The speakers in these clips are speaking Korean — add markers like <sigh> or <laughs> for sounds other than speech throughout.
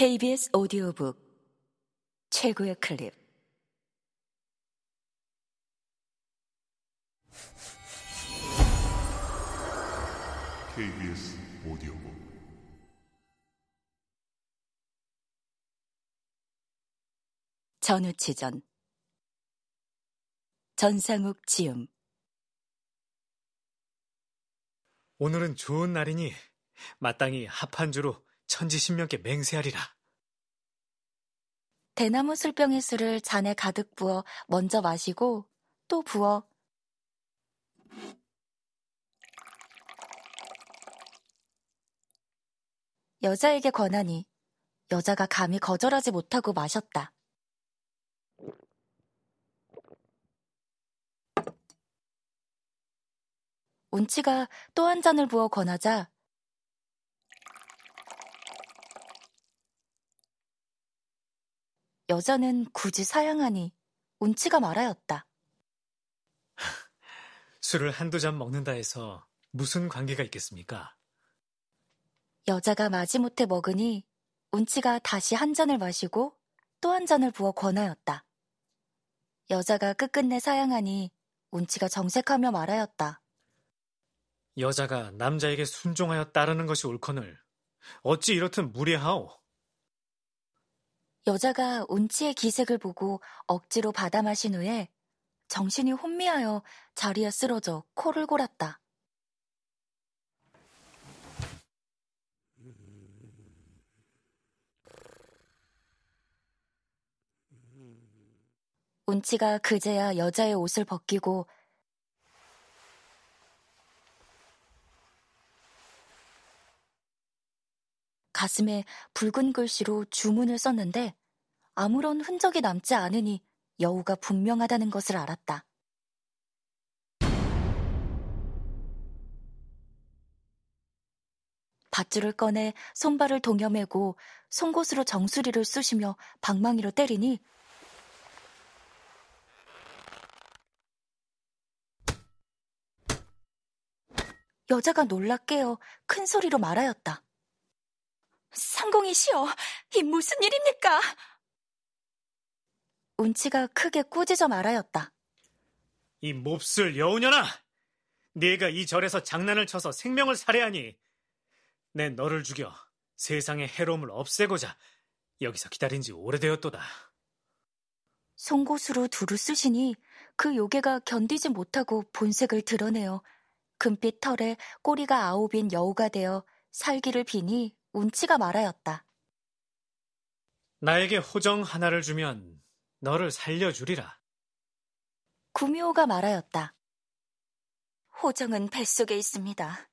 KBS 오디오북 최고의 클립. KBS 오디오북. 전우치전. 전상욱 지음 오늘은 좋은 날이니 마땅히 합한주로 천지신명께 맹세하리라. 대나무 술병의 술을 잔에 가득 부어 먼저 마시고 또 부어 여자에게 권하니 여자가 감히 거절하지 못하고 마셨다. 운치가 또 한 잔을 부어 권하자 여자는 굳이 사양하니 운치가 말하였다. <laughs> 술을 한두 잔 먹는다 해서 무슨 관계가 있겠습니까? 여자가 마지못해 먹으니 운치가 다시 한 잔을 마시고 또 한 잔을 부어 권하였다. 여자가 끝끝내 사양하니 운치가 정색하며 말하였다. 여자가 남자에게 순종하여 따르는 것이 옳거늘 어찌 이렇듯 무례하오? 여자가 운치의 기색을 보고 억지로 받아 마신 후에 정신이 혼미하여 자리에 쓰러져 코를 골았다. 운치가 그제야 여자의 옷을 벗기고 가슴에 붉은 글씨로 주문을 썼는데 아무런 흔적이 남지 않으니 여우가 분명하다는 것을 알았다. 밧줄을 꺼내 손발을 동여매고 송곳으로 정수리를 쑤시며 방망이로 때리니 여자가 놀라 깨어 큰 소리로 말하였다. 상공이시여, 이 무슨 일입니까? 운치가 크게 꾸짖어 말하였다. 이 몹쓸 여우녀나! 네가 이 절에서 장난을 쳐서 생명을 살해하니 내 너를 죽여 세상의 해로움을 없애고자 여기서 기다린 지 오래되었도다. 송곳으로 두루 쓰시니 그 요괴가 견디지 못하고 본색을 드러내어 금빛 털에 꼬리가 아홉인 여우가 되어 살기를 비니 운치가 말하였다. 나에게 호정 하나를 주면 너를 살려주리라. 구미호가 말하였다. 호정은 뱃속에 있습니다.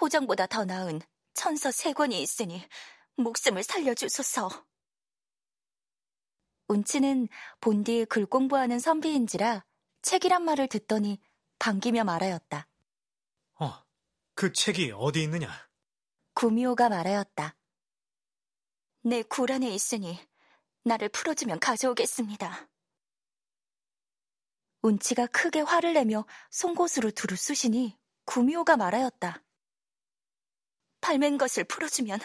호정보다 더 나은 천서 세 권이 있으니 목숨을 살려주소서. 운치는 본디 글 공부하는 선비인지라 책이란 말을 듣더니 반기며 말하였다. 어, 그 책이 어디 있느냐? 구미호가 말하였다. 내굴 안에 있으니 나를 풀어주면 가져오겠습니다. 운치가 크게 화를 내며 송곳으로 두루 쑤시니 구미호가 말하였다. 발맨 것을 풀어주면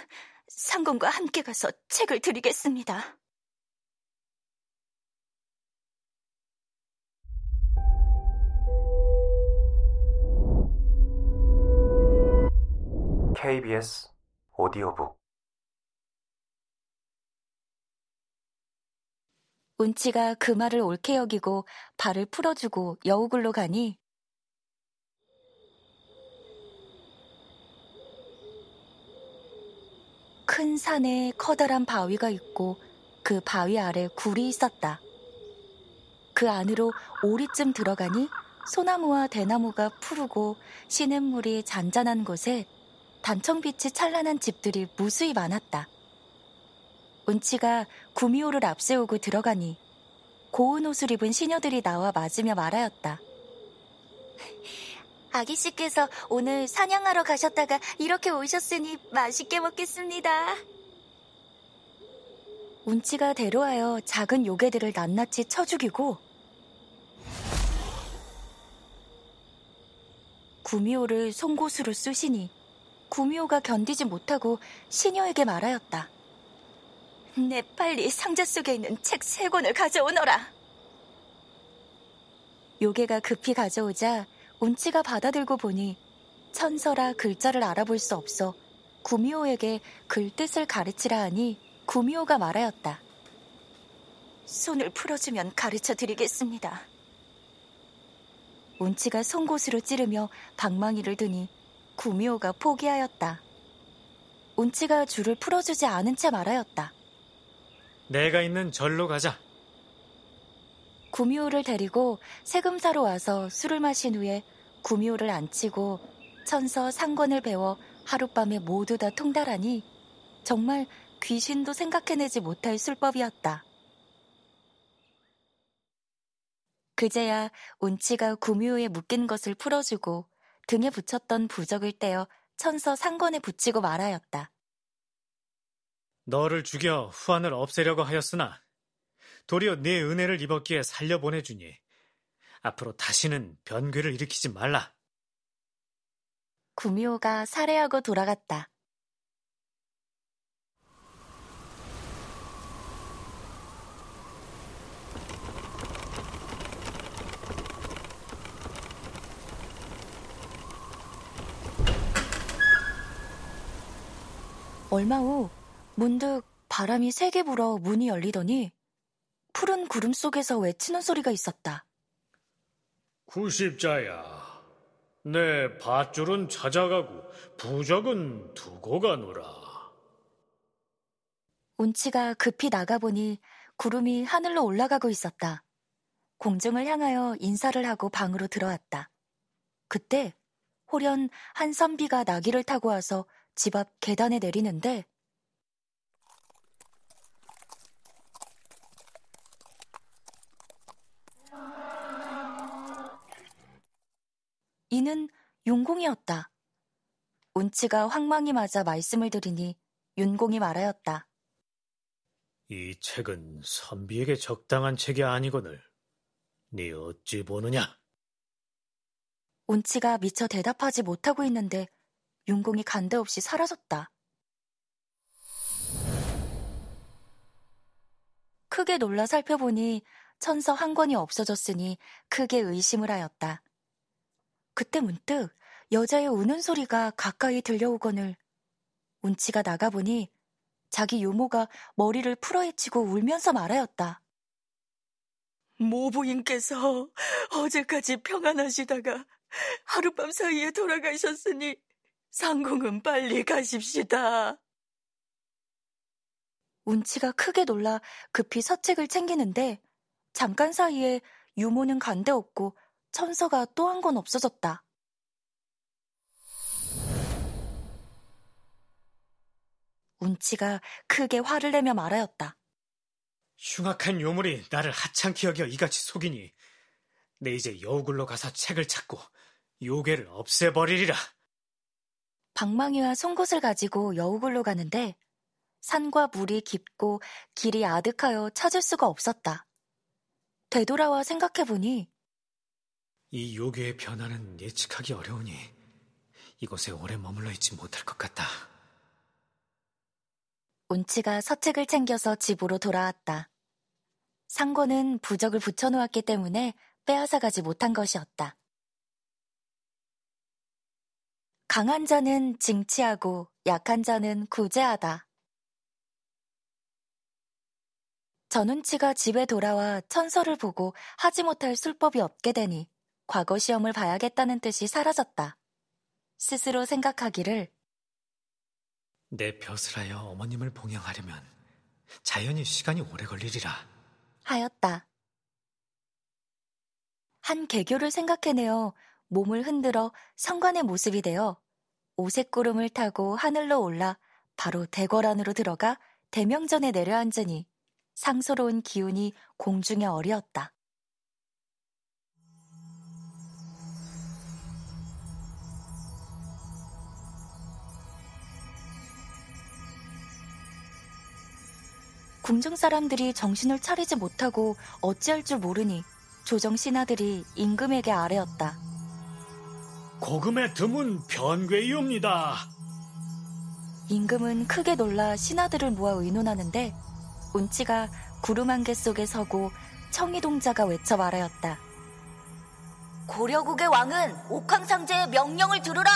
상공과 함께 가서 책을 드리겠습니다. KBS 오디오북 운치가 그 말을 옳게 여기고 발을 풀어주고 여우굴로 가니 큰 산에 커다란 바위가 있고 그 바위 아래 굴이 있었다. 그 안으로 오리쯤 들어가니 소나무와 대나무가 푸르고 시냇물이 잔잔한 곳에 단청빛이 찬란한 집들이 무수히 많았다. 운치가 구미호를 앞세우고 들어가니 고운 옷을 입은 시녀들이 나와 맞으며 말하였다. <laughs> 아기씨께서 오늘 사냥하러 가셨다가 이렇게 오셨으니 맛있게 먹겠습니다. 운치가 대로하여 작은 요괴들을 낱낱이 쳐 죽이고 구미호를 송곳으로 쑤시니 구미호가 견디지 못하고 시녀에게 말하였다. 내 빨리 상자 속에 있는 책 세 권을 가져오너라. 요괴가 급히 가져오자 운치가 받아들고 보니 천서라 글자를 알아볼 수 없어 구미호에게 글 뜻을 가르치라 하니 구미호가 말하였다. 손을 풀어주면 가르쳐 드리겠습니다. 운치가 송곳으로 찌르며 방망이를 드니 구미호가 포기하였다. 운치가 줄을 풀어주지 않은 채 말하였다. 내가 있는 절로 가자. 구미호를 데리고 세금사로 와서 술을 마신 후에 구미호를 앉히고 천서 상권을 배워 하룻밤에 모두 다 통달하니 정말 귀신도 생각해내지 못할 술법이었다. 그제야 운치가 구미호에 묶인 것을 풀어주고 등에 붙였던 부적을 떼어 천서 상권에 붙이고 말하였다. 너를 죽여 후한을 없애려고 하였으나 도리어 네 은혜를 입었기에 살려 보내주니 앞으로 다시는 변괴를 일으키지 말라. 구미호가 살해하고 돌아갔다. 얼마 후 문득 바람이 세게 불어 문이 열리더니 푸른 구름 속에서 외치는 소리가 있었다. 구십자야, 내 밧줄은 찾아가고 부적은 두고 가노라. 운치가 급히 나가보니 구름이 하늘로 올라가고 있었다. 공중을 향하여 인사를 하고 방으로 들어왔다. 그때 호련 한 선비가 나귀를 타고 와서 집 앞 계단에 내리는데 이는 윤공이었다. 운치가 황망이 맞아 말씀을 드리니 윤공이 말하였다. 이 책은 선비에게 적당한 책이 아니거늘. 네 어찌 보느냐? 운치가 미처 대답하지 못하고 있는데 윤공이 간데 없이 사라졌다. 크게 놀라 살펴보니 천서 한 권이 없어졌으니 크게 의심을 하였다. 그때 문득 여자의 우는 소리가 가까이 들려오거늘 운치가 나가보니 자기 유모가 머리를 풀어헤치고 울면서 말하였다. 모부인께서 어제까지 평안하시다가 하룻밤 사이에 돌아가셨으니 상궁은 빨리 가십시다. 운치가 크게 놀라 급히 서책을 챙기는데 잠깐 사이에 유모는 간데 없고 천서가 또한건 없어졌다. 운치가 크게 화를 내며 말하였다. 흉악한 요물이 나를 하찮게 여겨 이같이 속이니 내 이제 여우굴로 가서 책을 찾고 요괴를 없애버리리라. 방망이와 송곳을 가지고 여우굴로 가는데 산과 물이 깊고 길이 아득하여 찾을 수가 없었다. 되돌아와 생각해보니 이 요괴의 변화는 예측하기 어려우니 이곳에 오래 머물러 있지 못할 것 같다. 운치가 서책을 챙겨서 집으로 돌아왔다. 상고는 부적을 붙여놓았기 때문에 빼앗아가지 못한 것이었다. 강한 자는 징치하고 약한 자는 구제하다. 전운치가 집에 돌아와 천서를 보고 하지 못할 술법이 없게 되니 과거 시험을 봐야겠다는 뜻이 사라졌다. 스스로 생각하기를 내 벼슬 하여 어머님을 봉양하려면 자연히 시간이 오래 걸리리라. 하였다. 한 개교를 생각해내어 몸을 흔들어 성관의 모습이 되어 오색구름을 타고 하늘로 올라 바로 대궐 안으로 들어가 대명전에 내려앉으니 상소로운 기운이 공중에 어리었다. 궁중 사람들이 정신을 차리지 못하고 어찌할 줄 모르니 조정 신하들이 임금에게 아뢰었다. 고금의 틈은 변괴이옵니다. 임금은 크게 놀라 신하들을 모아 의논하는데 운치가 구름 안개 속에 서고 청이동자가 외쳐 말하였다. 고려국의 왕은 옥황상제의 명령을 들으라!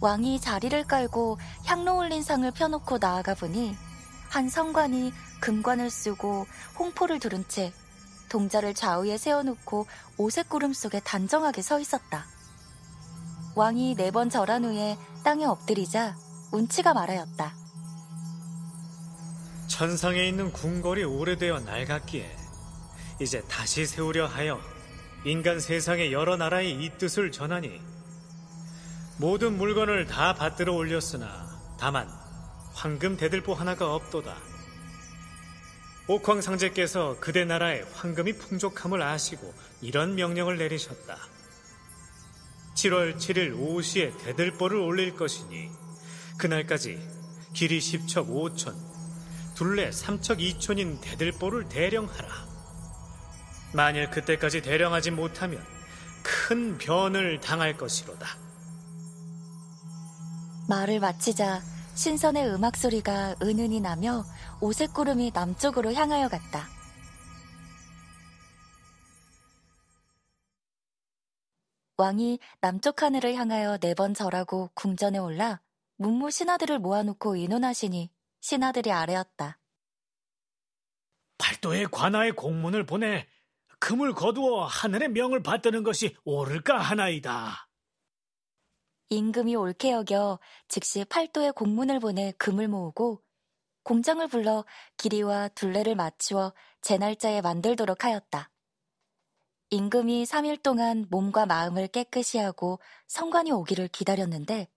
왕이 자리를 깔고 향로 올린 상을 펴놓고 나아가 보니 한 성관이 금관을 쓰고 홍포를 두른 채 동자를 좌우에 세워놓고 오색 구름 속에 단정하게 서 있었다. 왕이 네 번 절한 후에 땅에 엎드리자 운치가 말하였다. 천상에 있는 궁궐이 오래되어 낡았기에 이제 다시 세우려 하여 인간 세상의 여러 나라의 이 뜻을 전하니 모든 물건을 다 받들어 올렸으나 다만 황금 대들보 하나가 없도다. 옥황 상제께서 그대 나라의 황금이 풍족함을 아시고 이런 명령을 내리셨다. 7월 7일 오후 시에 대들보를 올릴 것이니 그날까지 길이 10척 5천, 둘레 3척 2촌인 대들보를 대령하라. 만일 그때까지 대령하지 못하면 큰 변을 당할 것이로다. 말을 마치자 신선의 음악 소리가 은은히 나며 오색 구름이 남쪽으로 향하여 갔다. 왕이 남쪽 하늘을 향하여 네 번 절하고 궁전에 올라 문무 신하들을 모아놓고 의논하시니 신하들이 아뢰었다. 팔도의 관아의 공문을 보내 금을 거두어 하늘의 명을 받드는 것이 옳을까 하나이다. 임금이 옳게 여겨 즉시 팔도에 공문을 보내 금을 모으고 공장을 불러 길이와 둘레를 맞추어 제 날짜에 만들도록 하였다. 임금이 3일 동안 몸과 마음을 깨끗이 하고 성관이 오기를 기다렸는데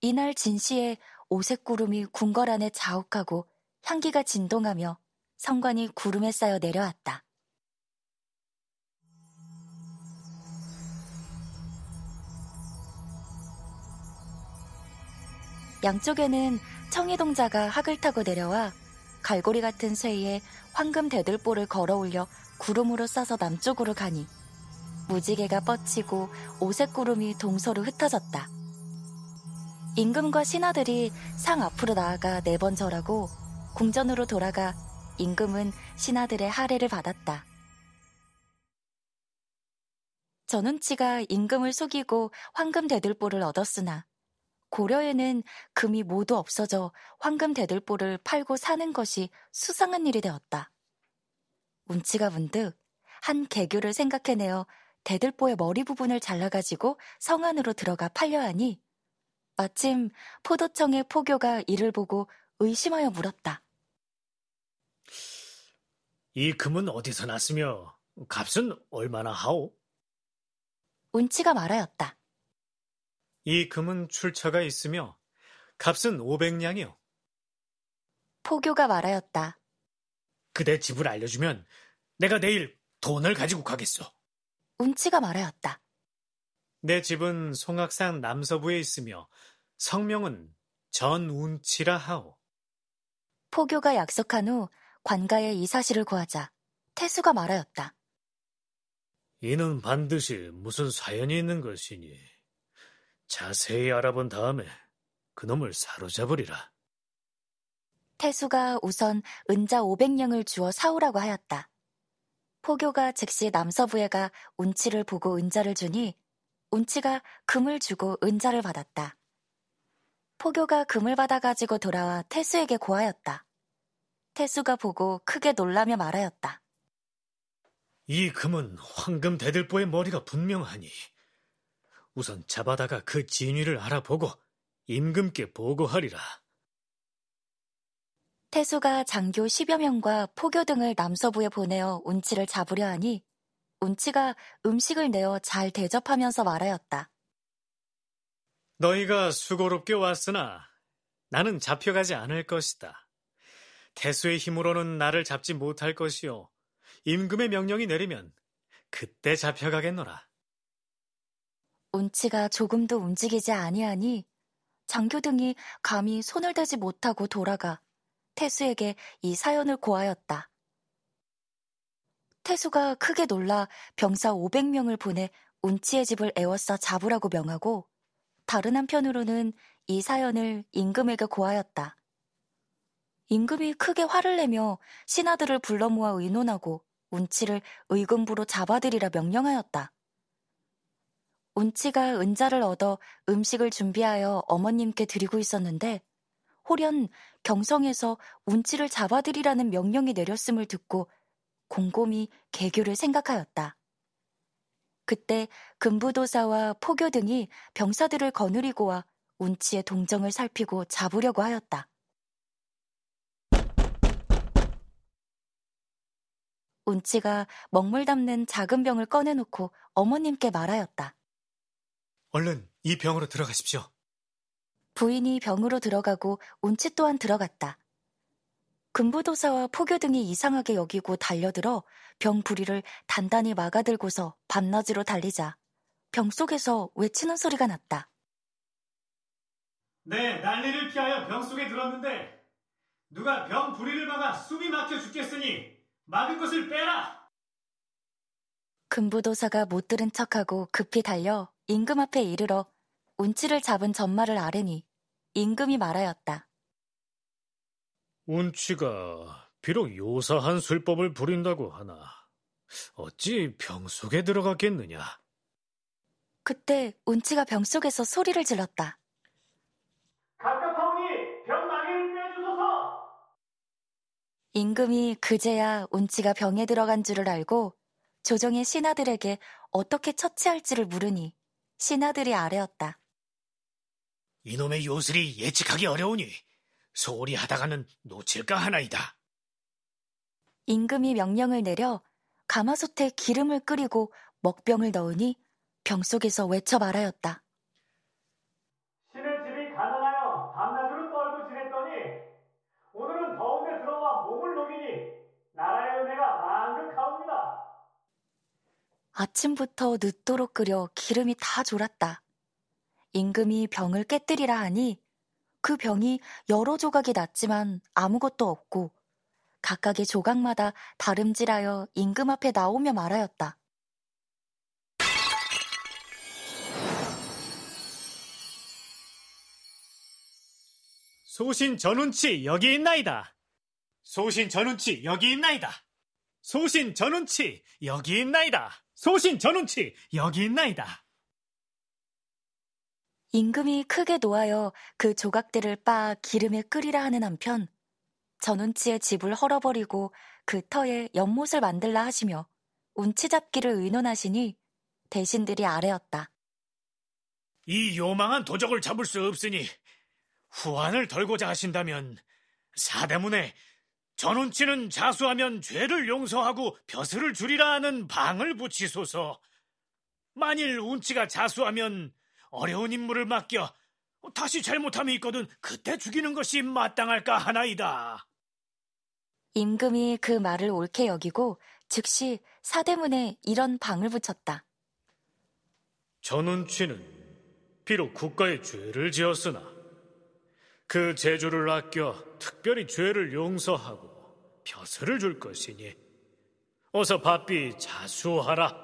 이날 진시에 오색 구름이 궁궐 안에 자욱하고 향기가 진동하며 성관이 구름에 쌓여 내려왔다. 양쪽에는 청이동자가 학을 타고 내려와 갈고리 같은 쇠에 황금 대들보를 걸어 올려 구름으로 싸서 남쪽으로 가니 무지개가 뻗치고 오색 구름이 동서로 흩어졌다. 임금과 신하들이 상 앞으로 나아가 네 번 절하고 궁전으로 돌아가 임금은 신하들의 하례를 받았다. 전운치가 임금을 속이고 황금 대들보를 얻었으나 고려에는 금이 모두 없어져 황금 대들보를 팔고 사는 것이 수상한 일이 되었다. 운치가 문득 한 개교를 생각해내어 대들보의 머리 부분을 잘라가지고 성 안으로 들어가 팔려 하니 마침 포도청의 포교가 이를 보고 의심하여 물었다. 이 금은 어디서 났으며 값은 얼마나 하오? 운치가 말하였다. 이 금은 출처가 있으며 값은 500냥이요. 포교가 말하였다. 그대 집을 알려주면 내가 내일 돈을 가지고 가겠소. 운치가 말하였다. 내 집은 송악산 남서부에 있으며 성명은 전운치라 하오. 포교가 약속한 후 관가에 이 사실을 구하자 태수가 말하였다. 이는 반드시 무슨 사연이 있는 것이니 자세히 알아본 다음에 그놈을 사로잡으리라. 태수가 우선 은자 500냥을 주어 사오라고 하였다. 포교가 즉시 남서부에 가 운치를 보고 은자를 주니 운치가 금을 주고 은자를 받았다. 포교가 금을 받아가지고 돌아와 태수에게 고하였다. 태수가 보고 크게 놀라며 말하였다. 이 금은 황금 대들보의 머리가 분명하니 우선 잡아다가 그 진위를 알아보고 임금께 보고하리라. 태수가 장교 10여 명과 포교 등을 남서부에 보내어 운치를 잡으려 하니 운치가 음식을 내어 잘 대접하면서 말하였다. 너희가 수고롭게 왔으나 나는 잡혀가지 않을 것이다. 태수의 힘으로는 나를 잡지 못할 것이요. 임금의 명령이 내리면 그때 잡혀가겠노라. 운치가 조금도 움직이지 아니하니 장교 등이 감히 손을 대지 못하고 돌아가 태수에게 이 사연을 고하였다. 태수가 크게 놀라 병사 500명을 보내 운치의 집을 애워싸 잡으라고 명하고 다른 한편으로는 이 사연을 임금에게 고하였다. 임금이 크게 화를 내며 신하들을 불러 모아 의논하고 운치를 의금부로 잡아들이라 명령하였다. 운치가 은자를 얻어 음식을 준비하여 어머님께 드리고 있었는데 호련 경성에서 운치를 잡아들이라는 명령이 내렸음을 듣고 곰곰이 개교를 생각하였다. 그때 금부도사와 포교 등이 병사들을 거느리고 와 운치의 동정을 살피고 잡으려고 하였다. 운치가 먹물 담는 작은 병을 꺼내놓고 어머님께 말하였다. 얼른 이 병으로 들어가십시오. 부인이 병으로 들어가고 운치 또한 들어갔다. 금부도사와 포교 등이 이상하게 여기고 달려들어 병 부리를 단단히 막아들고서 밤낮으로 달리자 병 속에서 외치는 소리가 났다. 네, 난리를 피하여 병 속에 들었는데 누가 병 부리를 막아 숨이 막혀 죽겠으니 막은 것을 빼라! 금부도사가 못 들은 척하고 급히 달려 임금 앞에 이르러 운치를 잡은 전말을 아뢰니 임금이 말하였다. 운치가 비록 요사한 술법을 부린다고 하나 어찌 병 속에 들어갔겠느냐? 그때 운치가 병 속에서 소리를 질렀다. 갑갑하오니 병 마개를 빼주소서! 임금이 그제야 운치가 병에 들어간 줄을 알고 조정의 신하들에게 어떻게 처치할지를 물으니 신하들이 아뢰었다. 이놈의 요술이 예측하기 어려우니 소홀히 하다가는 놓칠까 하나이다. 임금이 명령을 내려 가마솥에 기름을 끓이고 먹병을 넣으니 병 속에서 외쳐 말하였다. 신의 집이 가난하여 밤낮으로 떨고 지냈더니 오늘은 더운데 들어와 몸을 녹이니 나라의 은혜가 만극하옵니다. 아침부터 늦도록 끓여 기름이 다 졸았다. 임금이 병을 깨뜨리라 하니 그 병이 여러 조각이 났지만 아무것도 없고 각각의 조각마다 다름질하여 임금 앞에 나오며 말하였다. 소신 전운치 여기 있나이다. 소신 전운치 여기 있나이다. 소신 전운치 여기 있나이다. 소신 전운치 여기 있나이다. 임금이 크게 놓아여 그 조각들을 빻아 기름에 끓이라 하는 한편 전운치의 집을 헐어버리고 그 터에 연못을 만들라 하시며 운치 잡기를 의논하시니 대신들이 아래었다. 이 요망한 도적을 잡을 수 없으니 후환을 덜고자 하신다면 사대문에 전운치는 자수하면 죄를 용서하고 벼슬을 주리라 하는 방을 붙이소서. 만일 운치가 자수하면 어려운 임무를 맡겨 다시 잘못함이 있거든 그때 죽이는 것이 마땅할까 하나이다. 임금이 그 말을 옳게 여기고 즉시 사대문에 이런 방을 붙였다. 전운치는 비록 국가의 죄를 지었으나 그 재주를 아껴 특별히 죄를 용서하고 벼슬을 줄 것이니 어서 바삐 자수하라.